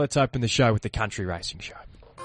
Let's open the show with the Country Racing Show.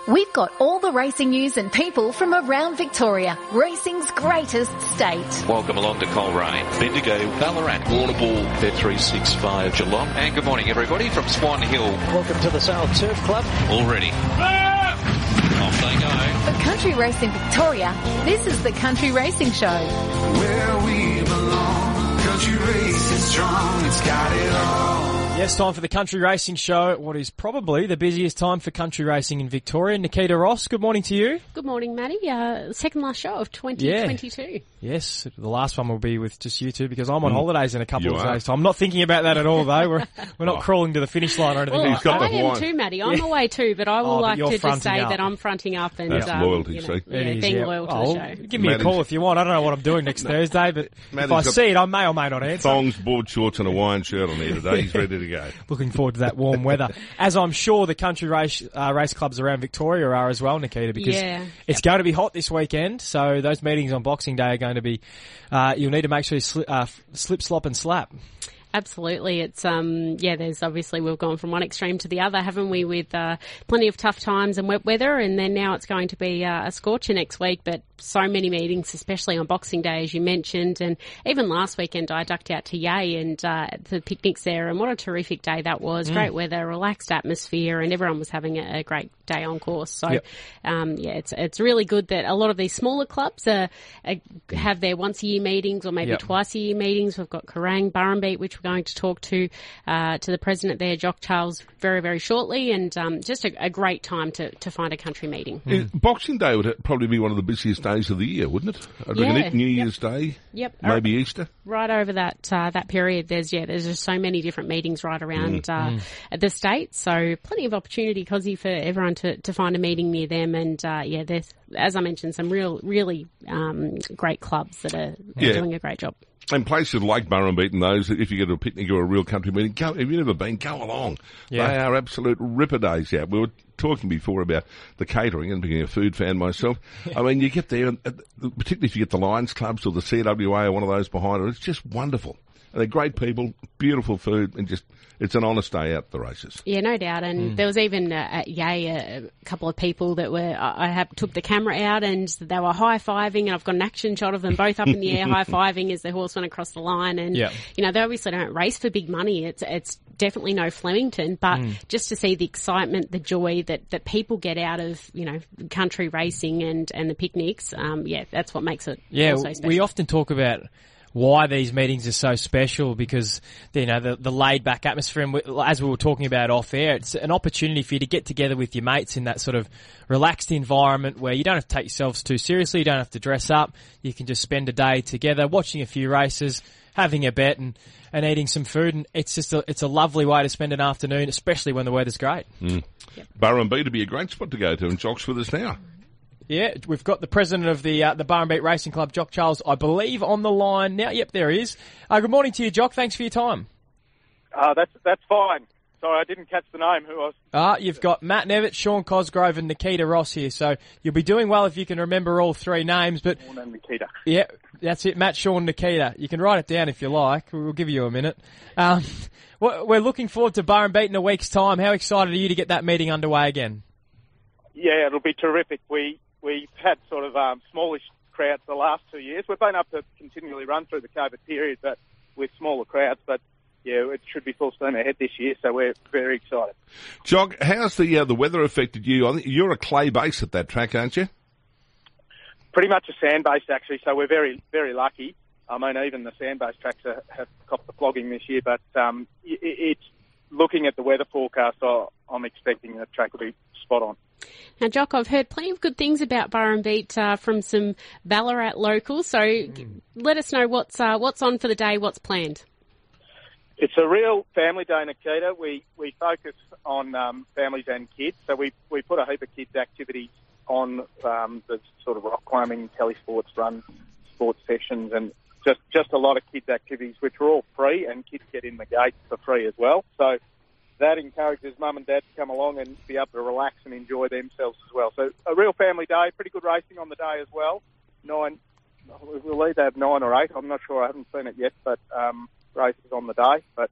We've got all the racing news and people from around Victoria, racing's greatest state. Welcome along to Coleraine, Bendigo, Ballarat, Warrnambool, Bet365 Geelong. And good morning everybody from Swan Hill. Welcome to the South Turf Club. All ready. Off they go. For Country Racing Victoria, this is the Country Racing Show. Where we belong, country racing strong, it's got it all. Yes, time for the Country Racing Show. What is probably the busiest time for country racing in Victoria. Nikita Ross, good morning to you. Good morning, Maddie. Uh, second last show of 2022. Yes, the last one will be with just you two because I'm on holidays in a couple You of are. days. So I'm not thinking about that at all, though. We're we're not crawling to the finish line or anything Well, like got that. I am too, Maddie. I'm away too, but I will Oh, like to just say up. that I'm fronting up and That's um, loyalty, you know, see? yeah, It is, being yeah. loyal to Oh, the show. Give me a call if you want. I don't know what I'm doing next Thursday, but if I see it, I may or may not answer. Thongs, board shorts, and a wine shirt on here today. He's ready to go. Looking forward to that warm weather, as I'm sure the country race uh, race clubs around Victoria are as well, Nikita, because Yeah. it's going to be hot this weekend. So those meetings on Boxing Day are going to be. Uh, you'll need to make sure you sli- uh, slip, slop, and slap. Absolutely. It's, um, yeah, there's obviously we've gone from one extreme to the other, haven't we, with, uh, plenty of tough times and wet weather. And then now it's going to be, uh, a scorcher next week, but so many meetings, especially on Boxing Day, as you mentioned. And even last weekend, I ducked out to Yea and, uh, the picnics there. And what a terrific day that was. Great weather, relaxed atmosphere, and everyone was having a, a great day on course. So, Yep. um, yeah, it's, it's really good that a lot of these smaller clubs, uh, uh have their once a year meetings or maybe Yep. twice a year meetings. We've got Kerang, Burrumbeet, which we're going to talk to uh, to the president there, Jock Charles, very very shortly, and um, just a, a great time to, to find a country meeting. Uh, Boxing Day would probably be one of the busiest days of the year, wouldn't it? I reckon Yeah. it, New Year's Day, Yep. maybe Easter. Right over that uh, that period, there's yeah, there's just so many different meetings right around uh, at the state, so plenty of opportunity, Cosy, for everyone to, to find a meeting near them, and uh, yeah, there's as I mentioned, some real really um, great clubs that are, are Yeah. doing a great job. And places like Burrumbeet and those, if you go to a picnic or a real country meeting, go, if you've never been, go along. Yeah. They are absolute ripper days out. We were talking before about the catering and being a food fan myself. I mean, you get there, uh, particularly if you get the Lions clubs or the CWA or one of those behind it, it's just wonderful. And they're great people, beautiful food, and just, it's an honest day out at the races. Yeah, no doubt. And there was even uh, at Yea a, a couple of people that were I I have, took the camera out and they were high fiving, and I've got an action shot of them both up in the air high fiving as the horse went across the line. And Yeah. you know they obviously don't race for big money. It's it's definitely no Flemington, but just to see the excitement, the joy that that people get out of you know country racing and and the picnics, um, yeah, that's what makes it Yeah, also special. we often talk about why these meetings are so special because you know the, the laid back atmosphere and we, as we were talking about off air it's an opportunity for you to get together with your mates in that sort of relaxed environment where you don't have to take yourselves too seriously you don't have to dress up you can just spend a day together watching a few races having a bet and, and eating some food and it's just a, it's a lovely way to spend an afternoon especially when the weather's great. Mm. Burrumbeet to be a great spot to go to, and Jock's with us now. Yeah, we've got the president of the uh, the Burrumbeet Racing Club, Jock Charles, I believe, on the line now. Yep, there he is. Uh, good morning to you, Jock. Thanks for your time. Uh, that's that's fine. Sorry, I didn't catch the name. Who was? Uh, you've got Matt Nevitt, Sean Cosgrove, and Nikita Ross here, so you'll be doing well if you can remember all three names. But My name Nikita. yeah, that's it, Matt, Sean, Nikita. You can write it down if you like. We'll give you a minute. Um, we're we're looking forward to Burrumbeet in a week's time. How excited are you to get that meeting underway again? Yeah, it'll be terrific. We we've had sort of um, smallish crowds the last two years. We've been able to continually run through the COVID period, but with smaller crowds. But yeah, it should be full steam ahead this year. So we're very excited. Jock, how's the uh, the weather affected you? I think you're a clay base at that track, aren't you? Pretty much a sand base actually. So we're very very lucky. I mean, even the sand base tracks are, have copped the flogging this year. But um, i i- it's looking at the weather forecast. I'm expecting the track will be spot on. Now, Jock, I've heard plenty of good things about Burrumbeet uh, from some Ballarat locals. So, g- let us know what's uh, what's on for the day, what's planned. It's a real family day, Nikita. We we focus on um, families and kids, so we we put a heap of kids' activities on um, the sort of rock climbing, Kelly Sports, run, sports sessions, and just just a lot of kids' activities, which are all free, and kids get in the gate for free as well. So that encourages mum and dad to come along and be able to relax and enjoy themselves as well. So a real family day, pretty good racing on the day as well. Nine, we'll either have nine or eight. I'm not sure. I haven't seen it yet, but um, races on the day. But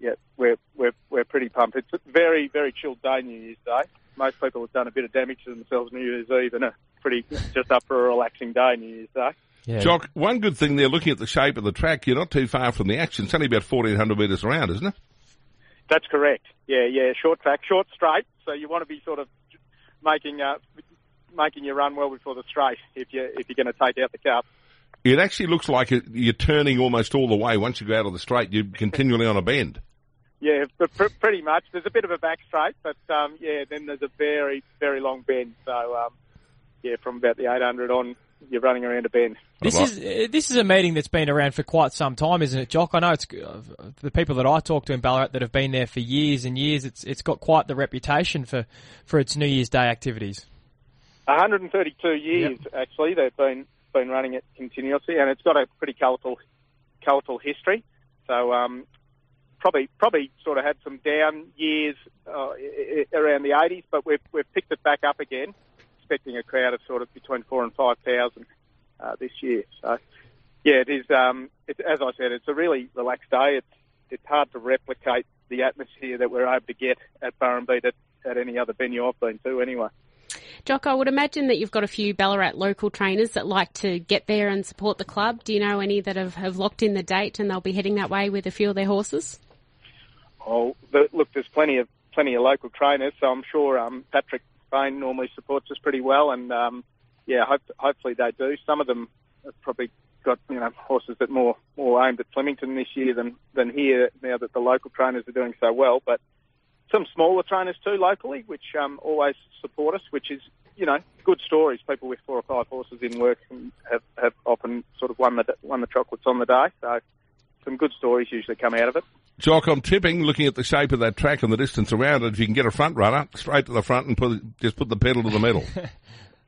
yeah, we're we're we're pretty pumped. It's a very very chilled day, New Year's Day. Most people have done a bit of damage to themselves New Year's Eve, and are pretty just up for a relaxing day, New Year's Day. Yeah. Jock, one good thing there, looking at the shape of the track, you're not too far from the action. It's only about 1,400 metres around, isn't it? That's correct. Yeah, yeah, short track, short straight. So you want to be sort of making uh, making your run well before the straight if you if you're going to take out the cup. It actually looks like it, you're turning almost all the way. Once you go out of the straight, you're continually on a bend. Yeah, but pr- pretty much. There's a bit of a back straight, but um, yeah, then there's a very very long bend. So um, yeah, from about the 800 on, you're running around a bend. This is uh, this is a meeting that's been around for quite some time, isn't it, Jock? I know it's uh, the people that I talk to in Ballarat that have been there for years and years. It's it's got quite the reputation for, for its New Year's Day activities. 132 years actually they've been been running it continuously, and it's got a pretty colourful colourful history. So um, probably probably sort of had some down years uh, i- i- around the 80s, but we've we've picked it back up again, expecting a crowd of sort of between four and five thousand uh, this year. So yeah, it is. Um, it's, as I said, it's a really relaxed day. It's it's hard to replicate the atmosphere that we're able to get at Burrumbeet at, at any other venue I've been to anyway. Jock, I would imagine that you've got a few Ballarat local trainers that like to get there and support the club. Do you know any that have, have locked in the date and they'll be heading that way with a few of their horses? Oh, look, there's plenty of plenty of local trainers, so I'm sure um, Patrick Payne normally supports us pretty well, and um, yeah, hope, hopefully they do. Some of them have probably got you know horses that more more aimed at Flemington this year than than here. Now that the local trainers are doing so well, but some smaller trainers too locally, which um, always support us, which is you know good stories. People with four or five horses in work have, have often sort of won the won the chocolates on the day. So some good stories usually come out of it. Jock, I'm tipping, looking at the shape of that track and the distance around it, if you can get a front runner straight to the front and put just put the pedal to the metal.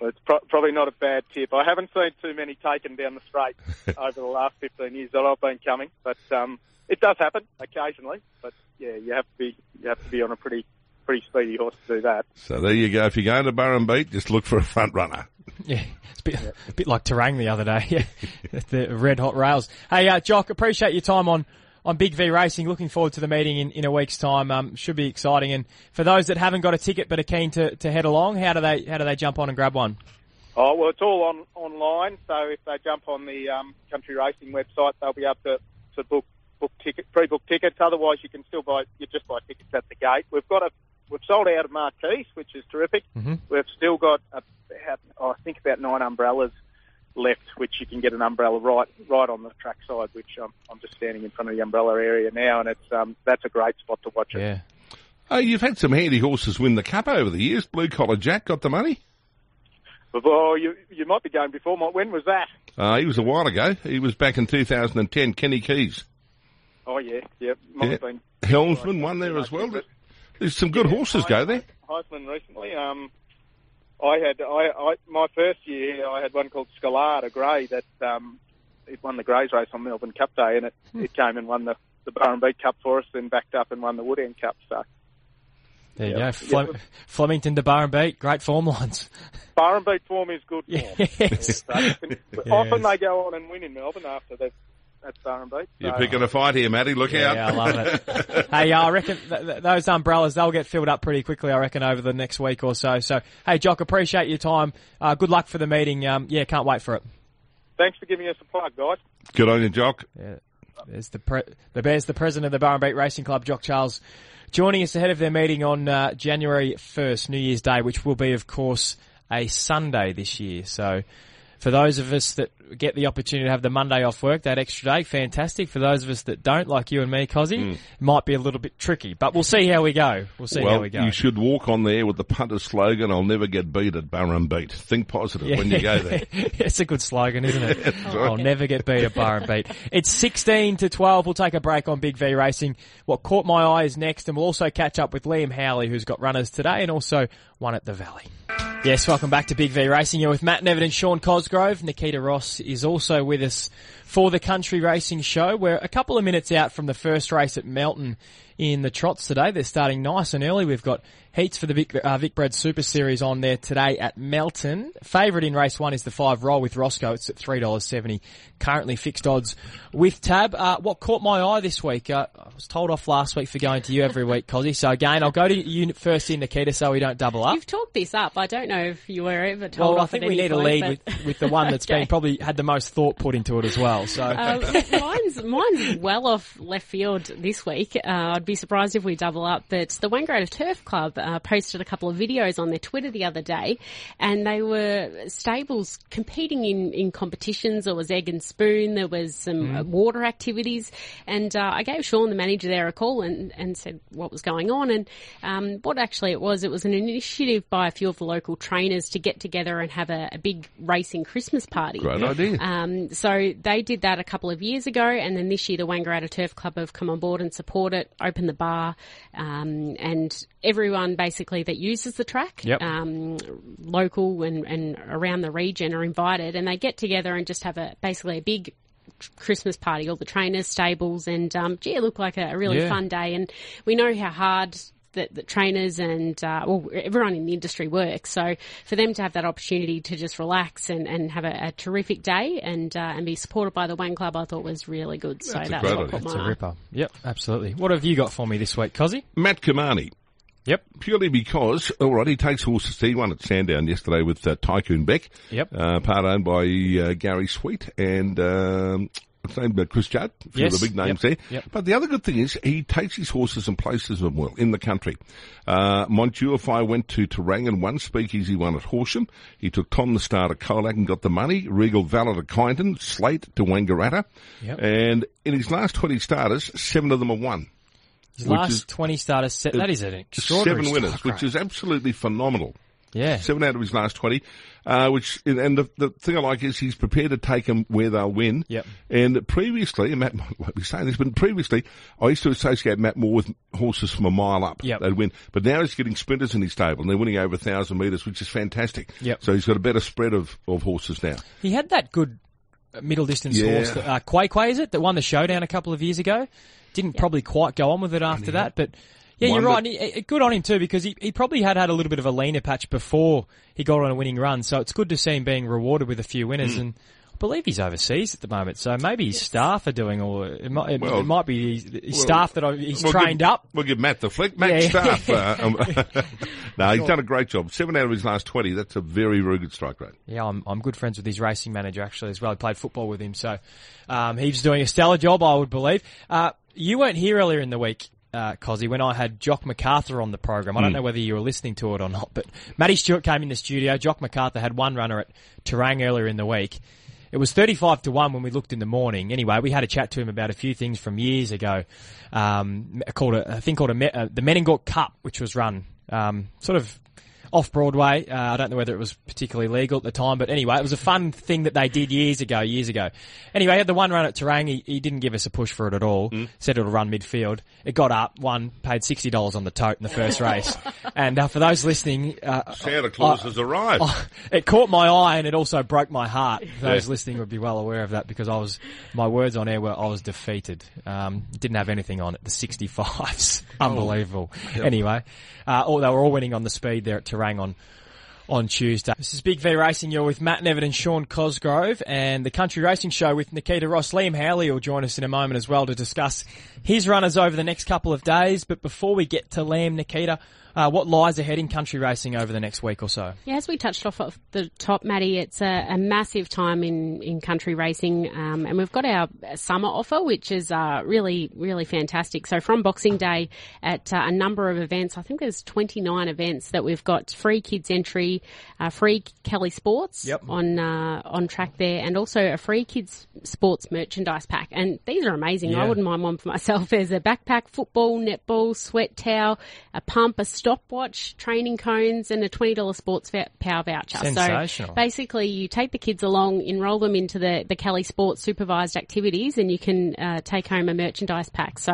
But it's pro- probably not a bad tip. I haven't seen too many taken down the straight over the last 15 years that I've been coming, but um, it does happen occasionally. But yeah, you have to be you have to be on a pretty pretty speedy horse to do that. so there you go. If you're going to Burrumbeet, just look for a front runner. Yeah, it's a bit, a bit like Terang the other day. Yeah, the red hot rails. Hey, uh, Jock, appreciate your time on, on Big V Racing. Looking forward to the meeting in, in a week's time. Um, should be exciting. And for those that haven't got a ticket but are keen to, to head along, how do they how do they jump on and grab one? Oh well, it's all on online. So if they jump on the um, country racing website, they'll be able to, to book book ticket pre-book tickets. Otherwise, you can still buy you just buy tickets at the gate. We've got a we've sold out of marquees, which is terrific. Mhm. We've still got about, oh, I think about nine umbrellas left, which you can get an umbrella right right on the track side. Which um, I'm just standing in front of the umbrella area now, and it's um, that's a great spot to watch it. Yeah. Oh, you've had some handy horses win the cup over the years. Blue Collar Jack got the money. But, oh, you you might be going before. My, when was that? Uh, he was a while ago. He was back in 2010. Kenny Keys. Oh yeah, yeah. Might Yeah. have been Helmsman won there as well. There's some good horses go there. Heisman recently. Um, I had I, I my first year I had one called Scalard, a grey that um, it won the Greys race on Melbourne Cup Day, and it, Hmm. it came and won the the Burrumbeet Cup for us, then backed up and won the Woodend Cup. So There you Yeah. go. Flem- Flemington to Burrumbeet. Great form lines. Burrumbeet form is good form. Yes. Can- Often they go on and win in Melbourne after they've that's Burrumbeet. You're So, picking a fight here, Matty. Look out. Yeah, I love it. hey, I reckon th- th- those umbrellas they'll get filled up pretty quickly. I reckon over the next week or so. So, hey, Jock, appreciate your time. Uh, good luck for the meeting. Um, yeah, can't wait for it. Thanks for giving us a plug, guys. Good on you, Jock. Yeah, there's the pre- the Bears, the president of the Burrumbeet Racing Club, Jock Charles, joining us ahead of their meeting on uh, January 1st, New Year's Day, which will be, of course, a Sunday this year. So, for those of us that get the opportunity to have the Monday off work, that extra day, fantastic. For those of us that don't, like you and me, Cozzy, it mm. might be a little bit tricky. But we'll see how we go. We'll see how we go. you should walk on there with the punter slogan, I'll never get beat at Burrumbeet. Think positive when you go there. it's a good slogan, isn't it? I'll never get beat at Burrumbeet. It's 16 to 12. We'll take a break on Big V Racing. What caught my eye is next, and we'll also catch up with Liam Howley, who's got runners today and also one at the Valley. Yes, welcome back to Big V Racing. You're with Matt Nevin and Sean Cosgrove. Nikita Ross is also with us for the Country Racing Show. We're a couple of minutes out from the first race at Melton in the trots today. They're starting nice and early. We've got heats for the Vic, uh, Vicbred Super Series on there today at Melton. Favourite in race one is the five roll with Roscoe. It's at three dollars seventy. Currently fixed odds with Tab. Uh, what caught my eye this week? Uh, I was told off last week for going to you every week, Cozzy. So again, I'll go to you first in Nikita, so we don't double up. You've talked this up. I don't know if you were ever told Well, I think we need a lead but- with, with the one that's Okay. been probably had the most thought put into it as well. So Um, mine's mine's well off left field this week. Uh, I'd be surprised if we double up. But the Wangaratta Turf Club uh, posted a couple of videos on their Twitter the other day, and they were stables competing in, in competitions. There was egg and spoon. There was some uh, water activities, and uh, I gave Sean, the manager there, a call and, and said what was going on. And um, what actually it was, it was an initiative by a few of the local trainers to get together and have a, a big racing Christmas party. Great idea. Um, so they did that a couple of years ago, and then this year the Wangaratta Turf Club have come on board and support it, open the bar, um, and everyone basically that uses the track, Yep. um, local and, and around the region are invited, and they get together and just have a basically a big Christmas party, all the trainers, stables, and um, gee, it looked like a, really Yeah. fun day. And we know how hard that the trainers and uh, well, everyone in the industry works. So for them to have that opportunity to just relax and, and have a, a terrific day and uh, and be supported by the Wang Club, I thought was really good. So That's a that's great what idea. caught it's a ripper. Yep, absolutely. What have you got for me this week, Cozzy? Matt Cumani. Yep. Purely because, all right, he takes horses. He won at Sandown yesterday with uh, Tycoon Beck. Yep. Uh, part owned by uh, Gary Sweet and um, name, uh, Chris Judd. A few Yes. of the big names Yep. there. Yep. But the other good thing is he takes his horses and places them well in the country. Uh, Montjurify went to Terang and won. Speakeasy won at Horsham. He took Tom the Star to Colac and got the money. Regal Valor to Kyneton. Slate to Wangaratta. Yep. And in his last 20 starters, seven of them are won. His last is- 20 starters, that is an extraordinary Seven winners, which is absolutely phenomenal. Yeah. Seven out of his last 20, uh, which, and the, the thing I like is he's prepared to take them where they'll win. Yep. And previously, and Matt might be saying this, but previously, I used to associate Matt Moore with horses from a mile up. Yep. They'd win. But now he's getting sprinters in his stable and they're winning over a thousand metres, which is fantastic. Yep. So he's got a better spread of, of horses now. He had that good uh, middle distance Yeah. horse, that, uh, Quay Quay, is it, that won the showdown a couple of years ago? Didn't probably quite go on with it after that, but yeah, you're the- right. and he- he- good on him too because he, he probably had had a little bit of a leaner patch before he got on a winning run. So it's good to see him being rewarded with a few winners and. I believe he's overseas at the moment, so maybe his staff are doing all. It might, it, Well, it might be his, his well, staff that are, he's We'll trained give, up. We'll give Matt the flick. Matt Yeah. staff. Uh, um, no, he's done a great job. Seven out of his last 20. That's a very, very good strike rate. Yeah, I'm, I'm good friends with his racing manager actually as well. I played football with him, so um, he's doing a stellar job, I would believe. Uh, you weren't here earlier in the week, uh, Cozzy, when I had Jock MacArthur on the program. I don't know whether you were listening to it or not, but Matty Stewart came in the studio. Jock MacArthur had one runner at Terang earlier in the week. It was 35 to 1 when we looked in the morning. Anyway, we had a chat to him about a few things from years ago, um, called a, a thing called a, uh, the Meningok Cup, which was run, um, sort of off Broadway. Uh, I don't know whether it was particularly legal at the time, but anyway, it was a fun thing that they did years ago, years ago. Anyway, had the one run at Terang. He, he didn't give us a push for it at all. Said it'll run midfield. It got up, won, paid $60 on the tote in the first race. And uh, for those listening, uh, Santa Claus I- has arrived. Oh, it caught my eye and it also broke my heart. Those Yeah. listening would be well aware of that because I was, my words on air were I was defeated. Um, didn't have anything on it. The 65s. Unbelievable. Anyway, uh, all, they were all winning on the speed there at Terang on, on Tuesday. This is Big V Racing. You're with Matt Nevin and Sean Cosgrove and the Country Racing Show with Nikita Ross. Liam Howley will join us in a moment as well to discuss his runners over the next couple of days. But before we get to Liam, Nikita, uh, what lies ahead in country racing over the next week or so? Yeah, as we touched off of the top, Maddie, it's a, a massive time in, in country racing, um, and we've got our summer offer, which is uh, really, really fantastic. So from Boxing Day at uh, a number of events, I think there's 29 events that we've got free kids entry, uh, free Kelly Sports Yep. on uh, on track there, and also a free kids sports merchandise pack. And these are amazing. I wouldn't mind one for myself. There's a backpack, football, netball, sweat towel, a pump, a stopwatch, training cones, and a $20 sports power voucher. Sensational. So basically, you take the kids along, enrol them into the, the Kelly Sports supervised activities, and you can uh, take home a merchandise pack. So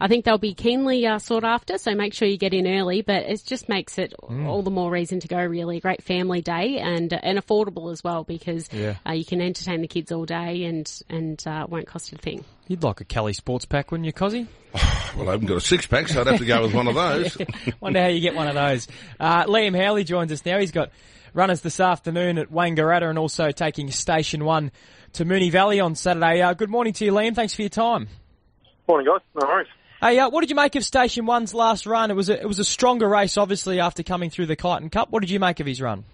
I think they'll be keenly uh, sought after. So make sure you get in early, but it just makes it Mm. all the more reason to go. Really, a great family day and uh, and affordable as well because Yeah. uh, you can entertain the kids all day and and uh, it won't cost a thing. You'd like a Kelly sports pack, wouldn't you, Cozzy? Well, I haven't got a six pack, so I'd have to go with one of those. Wonder how you get one of those. Uh, Liam Howley joins us now. He's got runners this afternoon at Wangaratta and also taking Station 1 to Moonee Valley on Saturday. Uh, good morning to you, Liam. Thanks for your time. Morning, guys. No worries. Hey, uh, what did you make of Station 1's last run? It was a, it was a stronger race, obviously, after coming through the Kyneton Cup. What did you make of his run?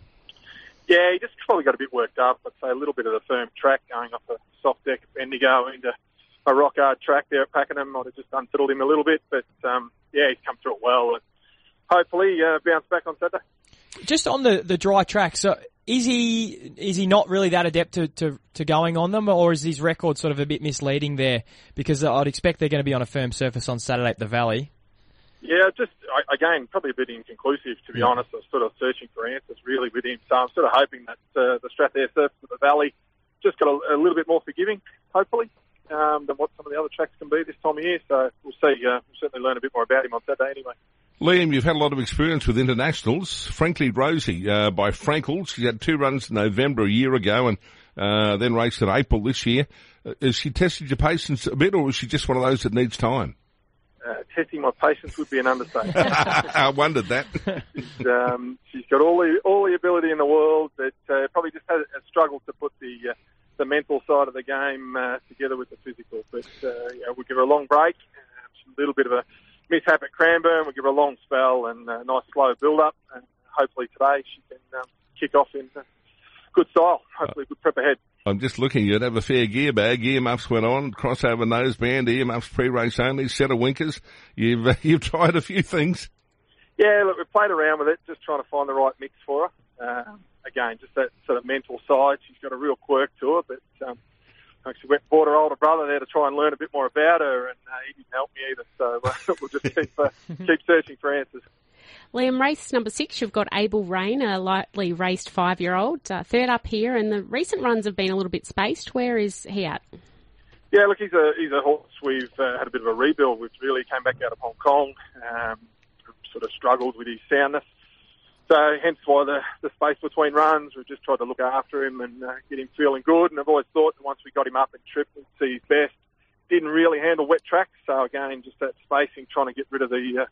Yeah, he just probably got a bit worked up. I'd say a little bit of the firm track going off a soft deck at Bendigo into a rock hard track there at Pakenham might have just unfiddled him a little bit, but um, yeah, he's come through it well and hopefully uh, bounce back on Saturday. Just on the, the dry track, so is he is he not really that adept to, to, to going on them, or is his record sort of a bit misleading there? Because I'd expect they're going to be on a firm surface on Saturday at the Valley. Yeah, just again, probably a bit inconclusive to be Yeah. honest. I was sort of searching for answers really with him, so I'm sort of hoping that uh, the StrathAyr surface of the Valley just got a, a little bit more forgiving, hopefully, um, than what some of the other tracks can be this time of year. So we'll see. Uh, we'll certainly learn a bit more about him on Saturday anyway. Liam, you've had a lot of experience with internationals. Frankly Rosie, uh, by Frankel's, she had two runs in November a year ago and uh, then raced in April this year. Uh, has she tested your patience a bit, or is she just one of those that needs time? Uh, testing my patience would be an understatement. I wondered that. she's, um, she's got all the all the ability in the world, but uh, probably just has, has struggled to put the uh, the mental side of the game uh, together with the physical. But uh, you know, we'll give her a long break, uh, a little bit of a mishap at Cranbourne. We'll give her a long spell and a nice slow build up, and hopefully today she can um, kick off in uh, good style. Hopefully, good prep ahead. I'm just looking. You'd have a fair gear bag. Earmuffs went on, crossover noseband, earmuffs pre-race only, set of winkers. You've uh, you've tried a few things. Yeah, look, we played around with it, just trying to find the right mix for her. Um, again, just that sort of mental side. She's got a real quirk to her, but um, actually went and brought her older brother there to try and learn a bit more about her, and uh, he didn't help me either. So uh, we'll just keep uh, keep searching for answers. Liam, race number six, you've got Abel Rain, a lightly raced five-year-old, uh, third up here, and the recent runs have been a little bit spaced. Where is he at? Yeah, look, he's a he's a horse. We've uh, had a bit of a rebuild, which really came back out of Hong Kong. Um, sort of struggled with his soundness, so hence why the the space between runs. We've just tried to look after him and uh, get him feeling good. And I've always thought that once we got him up and tripped and see his best, didn't really handle wet tracks. So again, just that spacing, trying to get rid of the uh,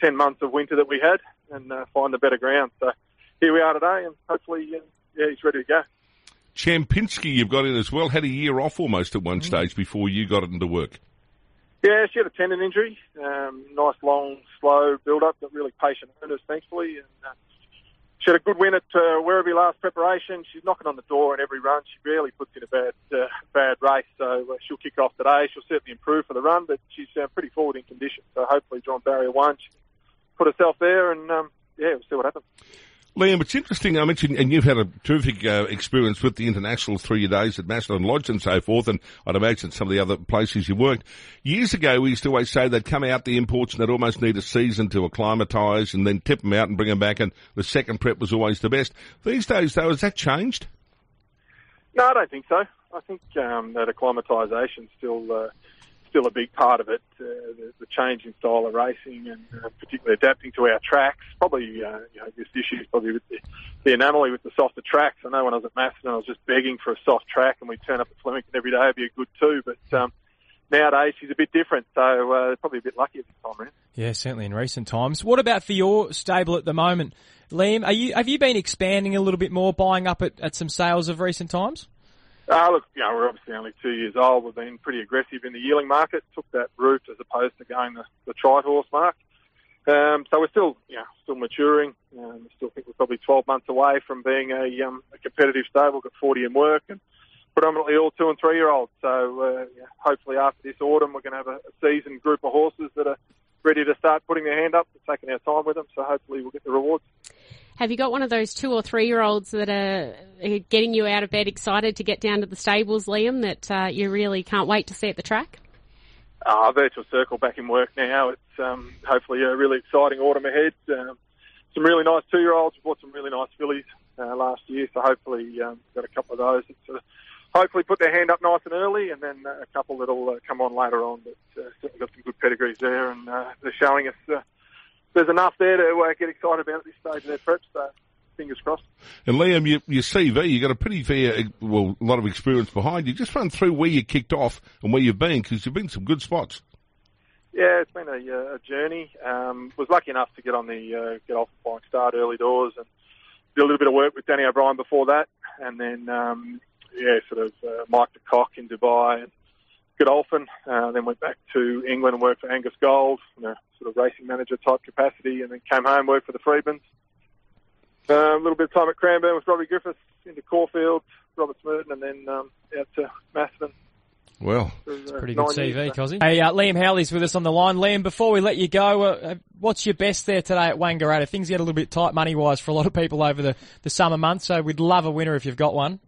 ten months of winter that we had and uh, find a better ground. So here we are today, and hopefully, uh, yeah, he's ready to go. Champinski, you've got in as well. Had a year off almost at one stage before you got it into work. Yeah, she had a tendon injury. Um, nice, long, slow build-up, but really patient owners, thankfully. And uh, she had a good win at uh, Werribee last preparation. She's knocking on the door in every run. She rarely puts in a bad uh, bad race, so uh, she'll kick off today. She'll certainly improve for the run, but she's uh, pretty forward in condition. So hopefully, John barrier won't put herself there, and um, yeah, we'll see what happens. Liam, it's interesting. I mentioned, and you've had a terrific uh, experience with the international through your days at Macedon Lodge and so forth, and I'd imagine some of the other places you worked. Years ago, we used to always say they'd come out the imports and they'd almost need a season to acclimatise and then tip them out and bring them back, and the second prep was always the best. These days, though, has that changed? No, I don't think so. I think um, that acclimatisation still uh, still a big part of it. Uh, the, the change in style of racing and uh, particularly adapting to our tracks. Probably, uh, you know, this issue is probably with the, the anomaly with the softer tracks. I know when I was at Macedon, I was just begging for a soft track, and we'd turn up at Flemington every day. It'd be a good too, but. Um, Nowadays, she's a bit different, so uh, probably a bit luckier this time around. Yeah, certainly in recent times. What about for your stable at the moment, Liam? Are you have you been expanding a little bit more, buying up at, at some sales of recent times? Uh, look, you know, we're obviously only two years old. We've been pretty aggressive in the yearling market, took that route as opposed to going the, the tri horse mark. Um, so we're still, you know, still maturing. Um, I still think we're probably 12 months away from being a, um, a competitive stable. We've got 40 in work and predominantly all two and three year olds. So uh, yeah, hopefully after this autumn, we're going to have a, a seasoned group of horses that are ready to start putting their hand up. We're taking our time with them, so hopefully we'll get the rewards. Have you got one of those two or three year olds that are getting you out of bed excited to get down to the stables, Liam, that uh, you really can't wait to see at the track? Uh, virtual circle back in work now. It's um, hopefully a really exciting autumn ahead. Um, some really nice two-year-olds. We bought some really nice fillies uh, last year, so hopefully um, got a couple of those of hopefully put their hand up nice and early, and then uh, a couple that'll uh, come on later on. But uh, certainly got some good pedigrees there, and uh, they're showing us uh, there's enough there to uh, get excited about at this stage of their prep. So fingers crossed. And Liam, you, your CV, you got a pretty fair, well, a lot of experience behind you. Just run through where you kicked off and where you've been, because you've been some good spots. Yeah, it's been a, uh, a journey. Um, was lucky enough to get on the uh, get off the flying start early doors and did a little bit of work with Danny O'Brien before that, and then um, yeah, sort of uh, Mike de Kock in Dubai and Godolphin. Uh, then went back to England and worked for Angus Gold in a sort of racing manager type capacity, and then came home worked for the Freedmans. Uh, a little bit of time at Cranbourne with Robbie Griffiths into Caulfield, Robert Smerdon, and then um, out to Macedon. Well, it's pretty good CV, Cozzy. Hey, uh, Liam Howley's with us on the line. Liam, before we let you go, uh, what's your best there today at Wangaratta? Things get a little bit tight money-wise for a lot of people over the, the summer months, so we'd love a winner if you've got one.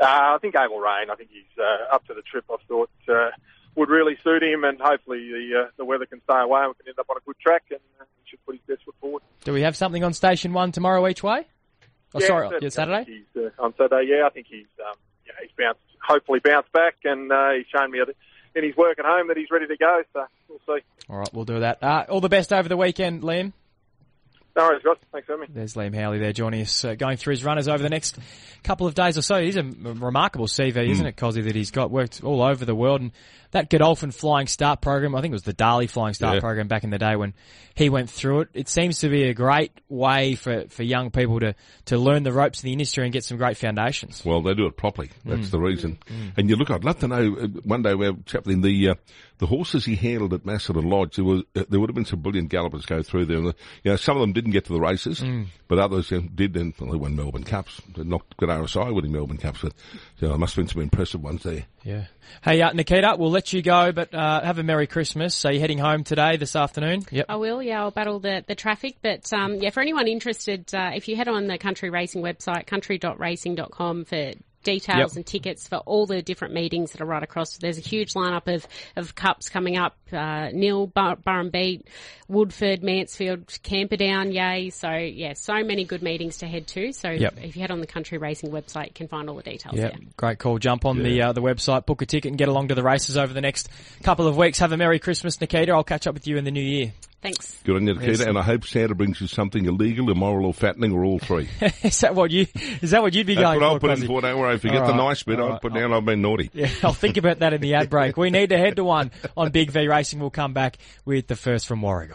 Uh, I think Abel Rain. I think he's uh, up to the trip. I thought uh, would really suit him, and hopefully the uh, the weather can stay away and we can end up on a good track, and uh, he should put his best foot forward. Do we have something on station one tomorrow each way? Oh, yeah, sorry, yeah, Saturday. He's, uh, on Saturday, yeah. I think he's um, yeah, he's bounced, hopefully bounced back, and uh, he's shown me that in his work at home that he's ready to go. So we'll see. All right, we'll do that. Uh, all the best over the weekend, Liam. No worries, guys. Thanks for having me. There's Liam Howley there joining us, uh, going through his runners over the next couple of days or so. He's a m- remarkable CV, isn't it, Cozzy, that he's got worked all over the world. And that Godolphin Flying Start program, I think it was the Darley Flying Start Yeah. program back in the day when he went through it. It seems to be a great way for, for young people to, to learn the ropes of the industry and get some great foundations. Well, they do it properly. That's Mm. the reason. And you look, I'd love to know. Uh, one day we have Chaplin the uh, the horses he handled at Macedon Lodge. There was uh, there would have been some brilliant gallopers go through there. You know, some of them didn't get to the races, Mm. but others uh, did. And well, they won Melbourne Cups. They knocked good RSI winning Melbourne Cups. But you know, there must have been some impressive ones there. Yeah. Hey, uh, Nikita, we'll let you go, but uh, have a Merry Christmas. So you're heading home today, this afternoon? Yep. I will, yeah, I'll battle the, the traffic. But um, yeah, for anyone interested, uh, if you head on the country racing website, country.racing.com for details Yep. and tickets for all the different meetings that are right across. There's a huge lineup of, of cups coming up. Uh, Nil, Bur- Burrumbeet, Woodford, Mansfield, Camperdown, Yea. So yeah, so many good meetings to head to. So Yep. if you head on the country racing website, you can find all the details Yeah, there. great call. Jump on the uh, the website, book a ticket, and get along to the races over the next couple of weeks. Have a Merry Christmas, Nikita. I'll catch up with you in the new year. Thanks. Good on you, Yes. And I hope Santa brings you something illegal, immoral, or fattening, or all three. is that what you? Is that what you'd be That's going what I'll for? put in for. Don't worry. Forget All the nice bit. All I'll put down I've been naughty. Yeah, I'll think about that in the ad break. We need to head to one on Big V Racing. We'll come back with the first from Warragul.